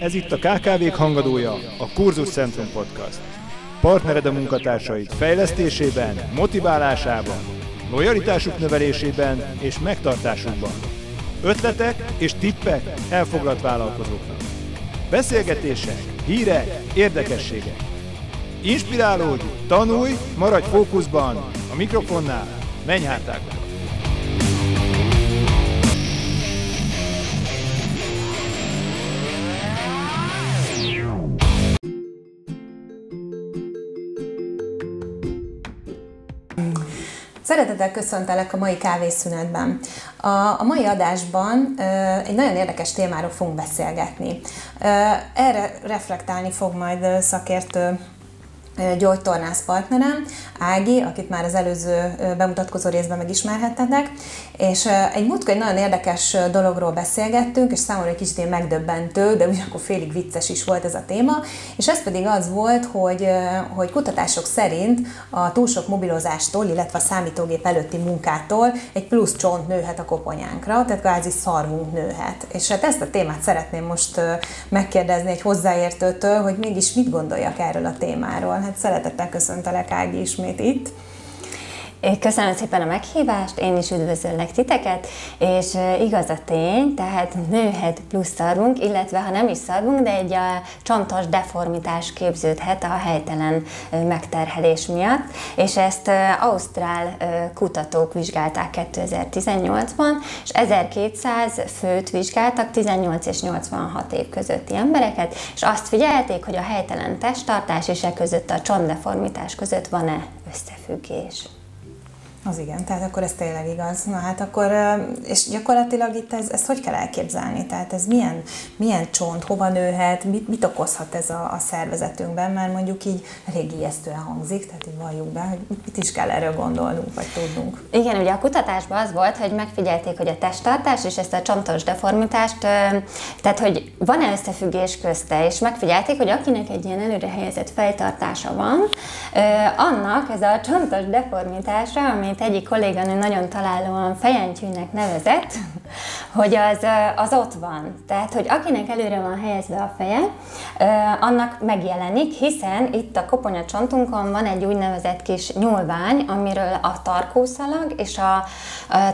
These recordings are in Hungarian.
Ez itt a KKV-k hangadója, a Kurzus Centrum Podcast. Partnered a munkatársaid fejlesztésében, motiválásában, lojalitásuk növelésében és megtartásukban. Ötletek és tippek elfoglalt vállalkozóknak. Beszélgetések, hírek, érdekességek. Inspirálódj, tanulj, maradj fókuszban, a mikrofonnál menj hátákba. Szeretettel köszöntelek a mai kávészünetben. A, a mai adásban ö, egy nagyon érdekes témáról fogunk beszélgetni. Ö, erre reflektálni fog majd szakértő gyógytornász partnerem, Ági, akit már az előző bemutatkozó részben megismerhettetek, és egy múltkor egy nagyon érdekes dologról beszélgettünk, és számomra egy kicsit ilyen megdöbbentő, de ugyanakkor félig vicces is volt ez a téma, és ez pedig az volt, hogy, hogy kutatások szerint a túl sok mobilozástól, illetve a számítógép előtti munkától egy plusz csont nőhet a koponyánkra, tehát kvázi szarvunk nőhet. És hát ezt a témát szeretném most megkérdezni egy hozzáértőtől, hogy mégis mit gondoljak erről a témáról. Hát szeretettel köszöntelek Ági ismét itt. Köszönöm szépen a meghívást, én is üdvözöllek titeket, és igaz a tény, tehát nőhet plusz szarvunk, illetve ha nem is szarvunk, de egy a csontos deformitás képződhet a helytelen megterhelés miatt, és ezt ausztrál kutatók vizsgálták 2018-ban, és 1200 főt vizsgáltak, 18 és 86 év közötti embereket, és azt figyelték, hogy a helytelen testtartás és e között a csontdeformitás között van-e összefüggés. Az igen, tehát akkor ez tényleg igaz. Na hát akkor, és gyakorlatilag itt ez, ezt hogy kell elképzelni? Tehát ez milyen, milyen csont, hova nőhet, mit, mit okozhat ez a, a szervezetünkben, mert mondjuk így elég ijesztően hangzik, tehát így valljuk be, hogy mit is kell erről gondolnunk, vagy tudnunk. Igen, ugye a kutatásban az volt, hogy megfigyelték, hogy a testtartás és ezt a csontos deformitást, tehát hogy van-e összefüggés közte, és megfigyelték, hogy akinek egy ilyen előre helyezett fejtartása van, annak ez a csontos deformitása, ami amit egyik kolléganő nagyon találóan fejentyűnek nevezett, hogy az, az ott van. Tehát, hogy akinek előre van helyezve a feje, annak megjelenik, hiszen itt a koponyacsontunkon van egy úgynevezett kis nyúlvány, amiről a tarkószalag és a,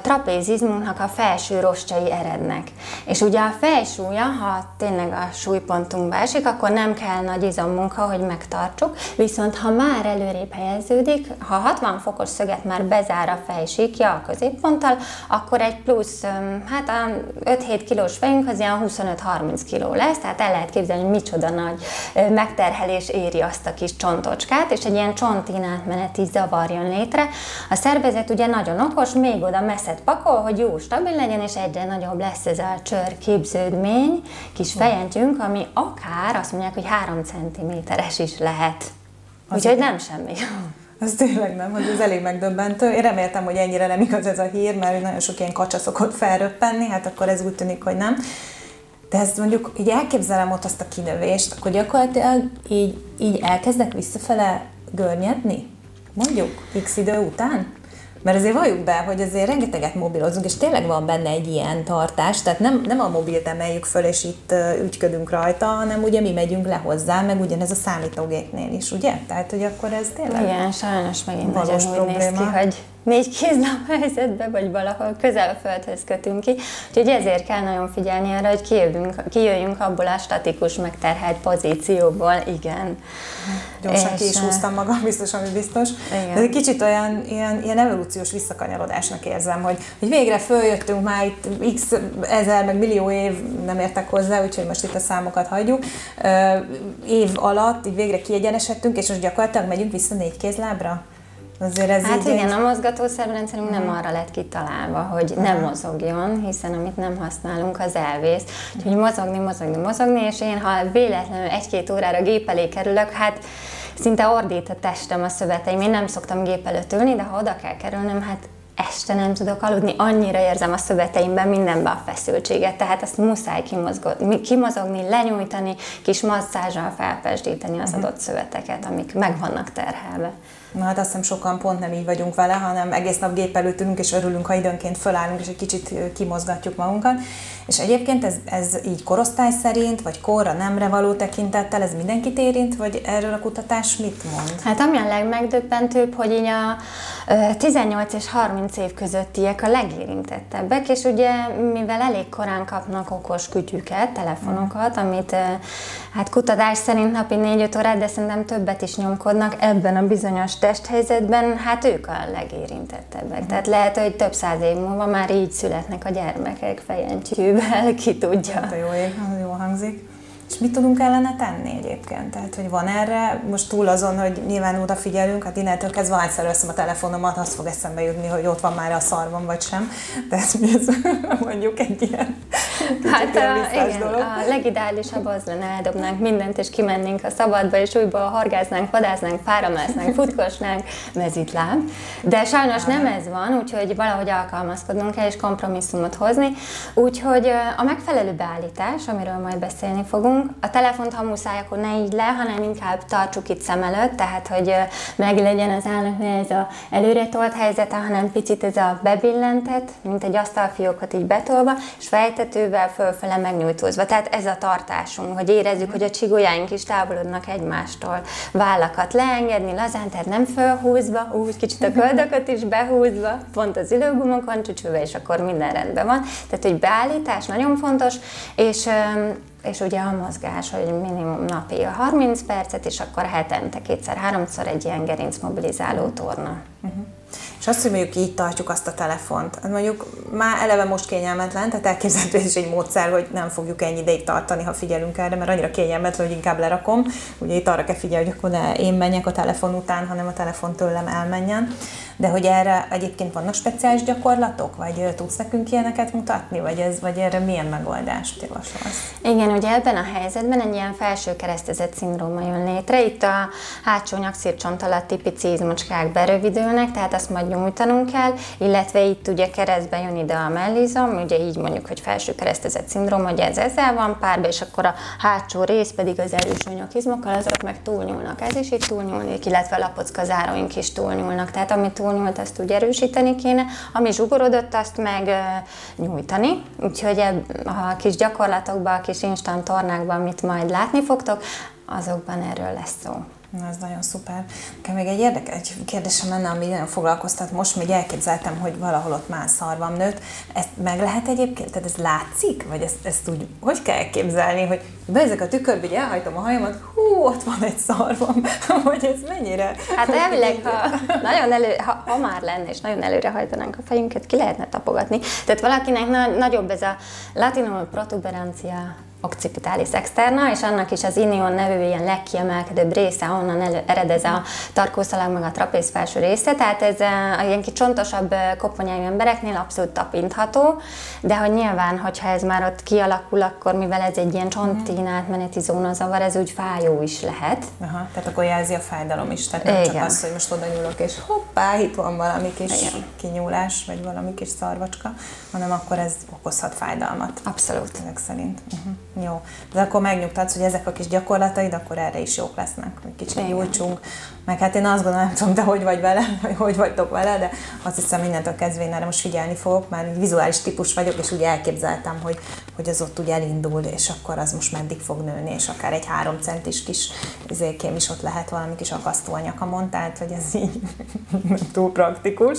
trapézizmunknak a felső rostjai erednek. És ugye a felsúlya, ha tényleg a súlypontunkba esik, akkor nem kell nagy izommunka, hogy megtartsuk, viszont ha már előrébb helyeződik, ha 60 fokos szöget már bez bezár a fejsíkja a középponttal, akkor egy plusz, hát a 5-7 kilós fejünk az ilyen 25-30 kiló lesz, tehát el lehet képzelni, hogy micsoda nagy megterhelés éri azt a kis csontocskát, és egy ilyen csontinátmeneti zavar jön létre. A szervezet ugye nagyon okos, még oda messzet pakol, hogy jó, stabil legyen, és egyre nagyobb lesz ez a csör képződmény, kis fejentyünk, ami akár azt mondják, hogy 3 cm-es is lehet. Úgyhogy nem semmi. Ez tényleg nem, hogy ez elég megdöbbentő. Én reméltem, hogy ennyire nem igaz ez a hír, mert nagyon sok ilyen kacsa szokott felröppenni, hát akkor ez úgy tűnik, hogy nem. De ezt mondjuk így elképzelem ott azt a kinövést, akkor gyakorlatilag így, így elkezdek visszafele görnyedni? Mondjuk, x idő után? Mert azért valljuk be, hogy azért rengeteget mobilozunk, és tényleg van benne egy ilyen tartás, tehát nem, nem a mobilt emeljük föl, és itt ügyködünk rajta, hanem ugye mi megyünk le hozzá, meg ugyanez a számítógépnél is, ugye? Tehát, hogy akkor ez tényleg Igen, sajnos megint nagyon úgy néz ki, hogy négy kézlap helyzetbe, vagy valahol közel a földhöz kötünk ki. Úgyhogy ezért kell nagyon figyelni arra, hogy kijöjjünk, kijöjjünk abból a statikus, megterhelt pozícióból, igen. Gyorsan és, ki is húztam magam, biztos, ami biztos. Igen. Ez egy kicsit olyan ilyen, ilyen evolúciós visszakanyarodásnak érzem, hogy, hogy végre följöttünk már itt x ezer, meg millió év, nem értek hozzá, úgyhogy most itt a számokat hagyjuk. Év alatt így végre kiegyenesedtünk, és most gyakorlatilag megyünk vissza négy kézlábra. Azért ez hát igen, egy... a mozgatószervrendszerünk nem arra lett kitalálva, hogy nem mozogjon, hiszen amit nem használunk, az elvész. Úgyhogy mozogni, mozogni, mozogni, és én ha véletlenül egy-két órára gép elé kerülök, hát szinte ordít a testem a szöveteim. Én nem szoktam gép előtt ülni, de ha oda kell kerülnöm, hát este nem tudok aludni, annyira érzem a szöveteimben mindenbe a feszültséget, tehát ezt muszáj kimozogni, lenyújtani, kis masszázsal felpesdíteni az mhm. adott szöveteket, amik meg vannak terhelve. Na hát azt hiszem sokan pont nem így vagyunk vele, hanem egész nap gép előtt ülünk, és örülünk, ha időnként fölállunk, és egy kicsit kimozgatjuk magunkat. És egyébként ez, ez így korosztály szerint, vagy korra, nemre való tekintettel, ez mindenkit érint, vagy erről a kutatás mit mond? Hát ami a legmegdöbbentőbb, hogy így a 18 és 30 év közöttiek a legérintettebbek, és ugye mivel elég korán kapnak okos kütyüket, telefonokat, amit hát kutatás szerint napi 4-5 órát, de szerintem többet is nyomkodnak ebben a bizonyos testhelyzetben, hát ők a legérintettebbek. Tehát lehet, hogy több száz év múlva már így születnek a gyermekek fejencsűvel, ki tudja. Hát a jó ég, jó hangzik. És mit tudunk ellene tenni egyébként? Tehát, hogy van erre, most túl azon, hogy nyilván odafigyelünk, hát innentől kezdve hányszor veszem a telefonomat, azt fog eszembe jutni, hogy ott van már a szarvam, vagy sem. Tehát mi ez mondjuk egy ilyen Hát a, igen, dolog. a legideálisabb az lenne, eldobnánk mindent, és kimennénk a szabadba, és újból hargáznánk, vadásznánk, páramásznánk, futkosnánk, mezitláb. De sajnos nem ez van, úgyhogy valahogy alkalmazkodnunk kell, és kompromisszumot hozni. Úgyhogy a megfelelő beállítás, amiről majd beszélni fogunk, csinálunk. A telefont, ha muszáj, akkor ne így le, hanem inkább tartsuk itt szem előtt, tehát hogy meg legyen az állnak ez a előre tolt helyzete, hanem picit ez a bebillentett, mint egy asztalfiókat így betolva, és fejtetővel fölfele megnyújtózva. Tehát ez a tartásunk, hogy érezzük, hogy a csigójáink is távolodnak egymástól. Vállakat leengedni lazán, tehát nem fölhúzva, úgy kicsit a köldököt is behúzva, pont az ülőgumokon csücsülve, és akkor minden rendben van. Tehát, hogy beállítás nagyon fontos, és és ugye a mozgás, hogy minimum napi 30 percet, és akkor hetente kétszer-háromszor egy ilyen gerincmobilizáló torna. Uh-huh. És azt, hogy mondjuk így tartjuk azt a telefont, mondjuk már eleve most kényelmetlen, tehát elképzelhető is egy módszer, hogy nem fogjuk ennyi ideig tartani, ha figyelünk erre, mert annyira kényelmetlen, hogy inkább lerakom. Ugye itt arra kell figyelni, hogy akkor ne én menjek a telefon után, hanem a telefon tőlem elmenjen. De hogy erre egyébként vannak speciális gyakorlatok, vagy tudsz nekünk ilyeneket mutatni, vagy, ez, vagy erre milyen megoldást javasolsz? Igen, ugye ebben a helyzetben egy ilyen felső keresztezett szindróma jön létre. Itt a hátsó nyakszírcsont alatti pici izmocskák berövidülnek, tehát azt majd nyújtanunk kell, illetve itt ugye keresztbe jön ide a mellizom, ugye így mondjuk, hogy felső keresztezett szindróma, hogy ez ezzel van párba, és akkor a hátsó rész pedig az erős nyakizmokkal, azok meg túlnyúlnak. Ez is itt túlnyúlik, illetve a lapocka záróink is túlnyúlnak. Tehát amit túlnyúlt, azt úgy erősíteni kéne, ami zsugorodott, azt meg nyújtani. Úgyhogy a kis gyakorlatokban, a kis instant tornákban, amit majd látni fogtok, azokban erről lesz szó. Na, ez nagyon szuper. Nekem még egy érdekes egy kérdésem lenne, ami nagyon foglalkoztat most, még elképzeltem, hogy valahol ott már szarvam nőtt. Ezt meg lehet egyébként? Tehát ez látszik? Vagy ezt, ezt úgy, hogy kell elképzelni, hogy beezek a tükörbe, hogy elhajtom a hajamat, hú, ott van egy szarvam, hogy ez mennyire? Hát elvileg, ha, nagyon elő, ha, ha, már lenne, és nagyon előre hajtanánk a fejünket, ki lehetne tapogatni. Tehát valakinek na, nagyobb ez a latinul protuberancia occipitalis externa, és annak is az inion nevű ilyen legkiemelkedőbb része, onnan elő, ered ez a tarkószalag, meg a trapéz felső része, tehát ez a, a ilyen kicsontosabb koponyájú embereknél abszolút tapintható, de hogy nyilván, hogyha ez már ott kialakul, akkor mivel ez egy ilyen csontin mhm. átmeneti zónazavar, ez úgy fájó is lehet. Aha, tehát akkor jelzi a fájdalom is, tehát nem Igen. csak az, hogy most oda nyúlok, és hoppá, itt van valami kis Igen. kinyúlás, vagy valami kis szarvacska, hanem akkor ez okozhat fájdalmat. Abszolút. Ezek szerint. Uh-huh. Jó, de akkor megnyugtatsz, hogy ezek a kis gyakorlataid akkor erre is jók lesznek, hogy kicsit nyújtsunk. Meg hát én azt gondolom, nem tudom, de hogy vagy vele, vagy hogy vagytok vele, de azt hiszem mindentől kezdve én erre most figyelni fogok, már vizuális típus vagyok, és úgy elképzeltem, hogy, hogy az ott úgy elindul, és akkor az most meddig fog nőni, és akár egy három centis kis zékém is ott lehet valami kis akasztó a nyakamon, tehát hogy ez így túl praktikus.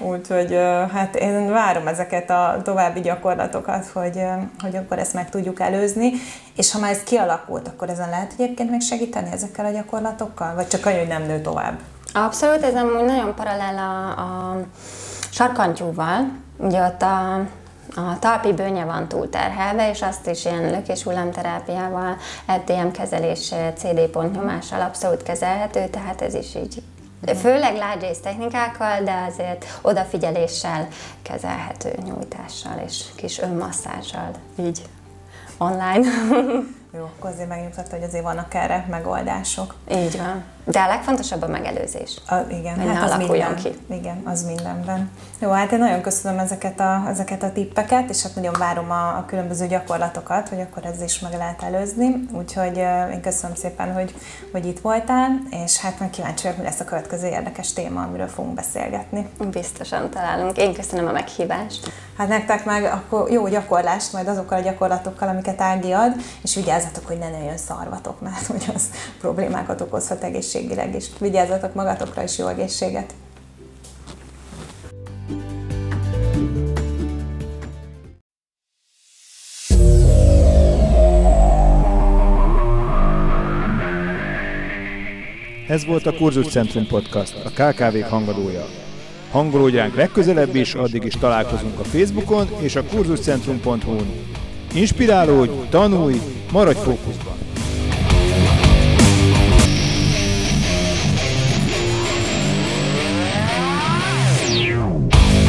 Úgyhogy hát én várom ezeket a további gyakorlatokat, hogy, hogy akkor ezt meg tudjuk előzni, és ha már ez kialakult, akkor ezen lehet egyébként még segíteni ezekkel a gyakorlatokkal, vagy csak annyi, hogy nem nő tovább? Abszolút, ez amúgy nagyon paralel a, a sarkantyúval, ugye ott a a talpi bőnye van túlterhelve, és azt is ilyen lökés hullámterápiával, FDM kezelés, CD pont nyomással abszolút kezelhető, tehát ez is így Főleg large technikákkal, de azért odafigyeléssel kezelhető nyújtással és kis önmasszázsal, így online. Jó, akkor azért megnyugtatta, hogy azért vannak erre megoldások. Így van. De a legfontosabb a megelőzés. A, igen, Hogy ne hát az minden. ki. Igen, az mindenben. Jó, hát én nagyon köszönöm ezeket a, ezeket a tippeket, és hát nagyon várom a, a különböző gyakorlatokat, hogy akkor ez is meg lehet előzni. Úgyhogy uh, én köszönöm szépen, hogy, hogy itt voltál, és hát meg kíváncsi vagyok, mi lesz a következő érdekes téma, amiről fogunk beszélgetni. Biztosan találunk. Én köszönöm a meghívást. Hát nektek meg akkor jó gyakorlást majd azokkal a gyakorlatokkal, amiket Ági ad, és vigyázzatok, hogy ne nőjön szarvatok, mert hogy az problémákat okozhat egészségileg, és vigyázzatok magatokra is jó egészséget. Ez volt a Kurzus Centrum Podcast, a KKV hangadója. Hangolódj ránk legközelebb is, addig is találkozunk a Facebookon és a kurzuszcentrum.hu-n. Inspirálódj, tanulj, maradj fókuszban!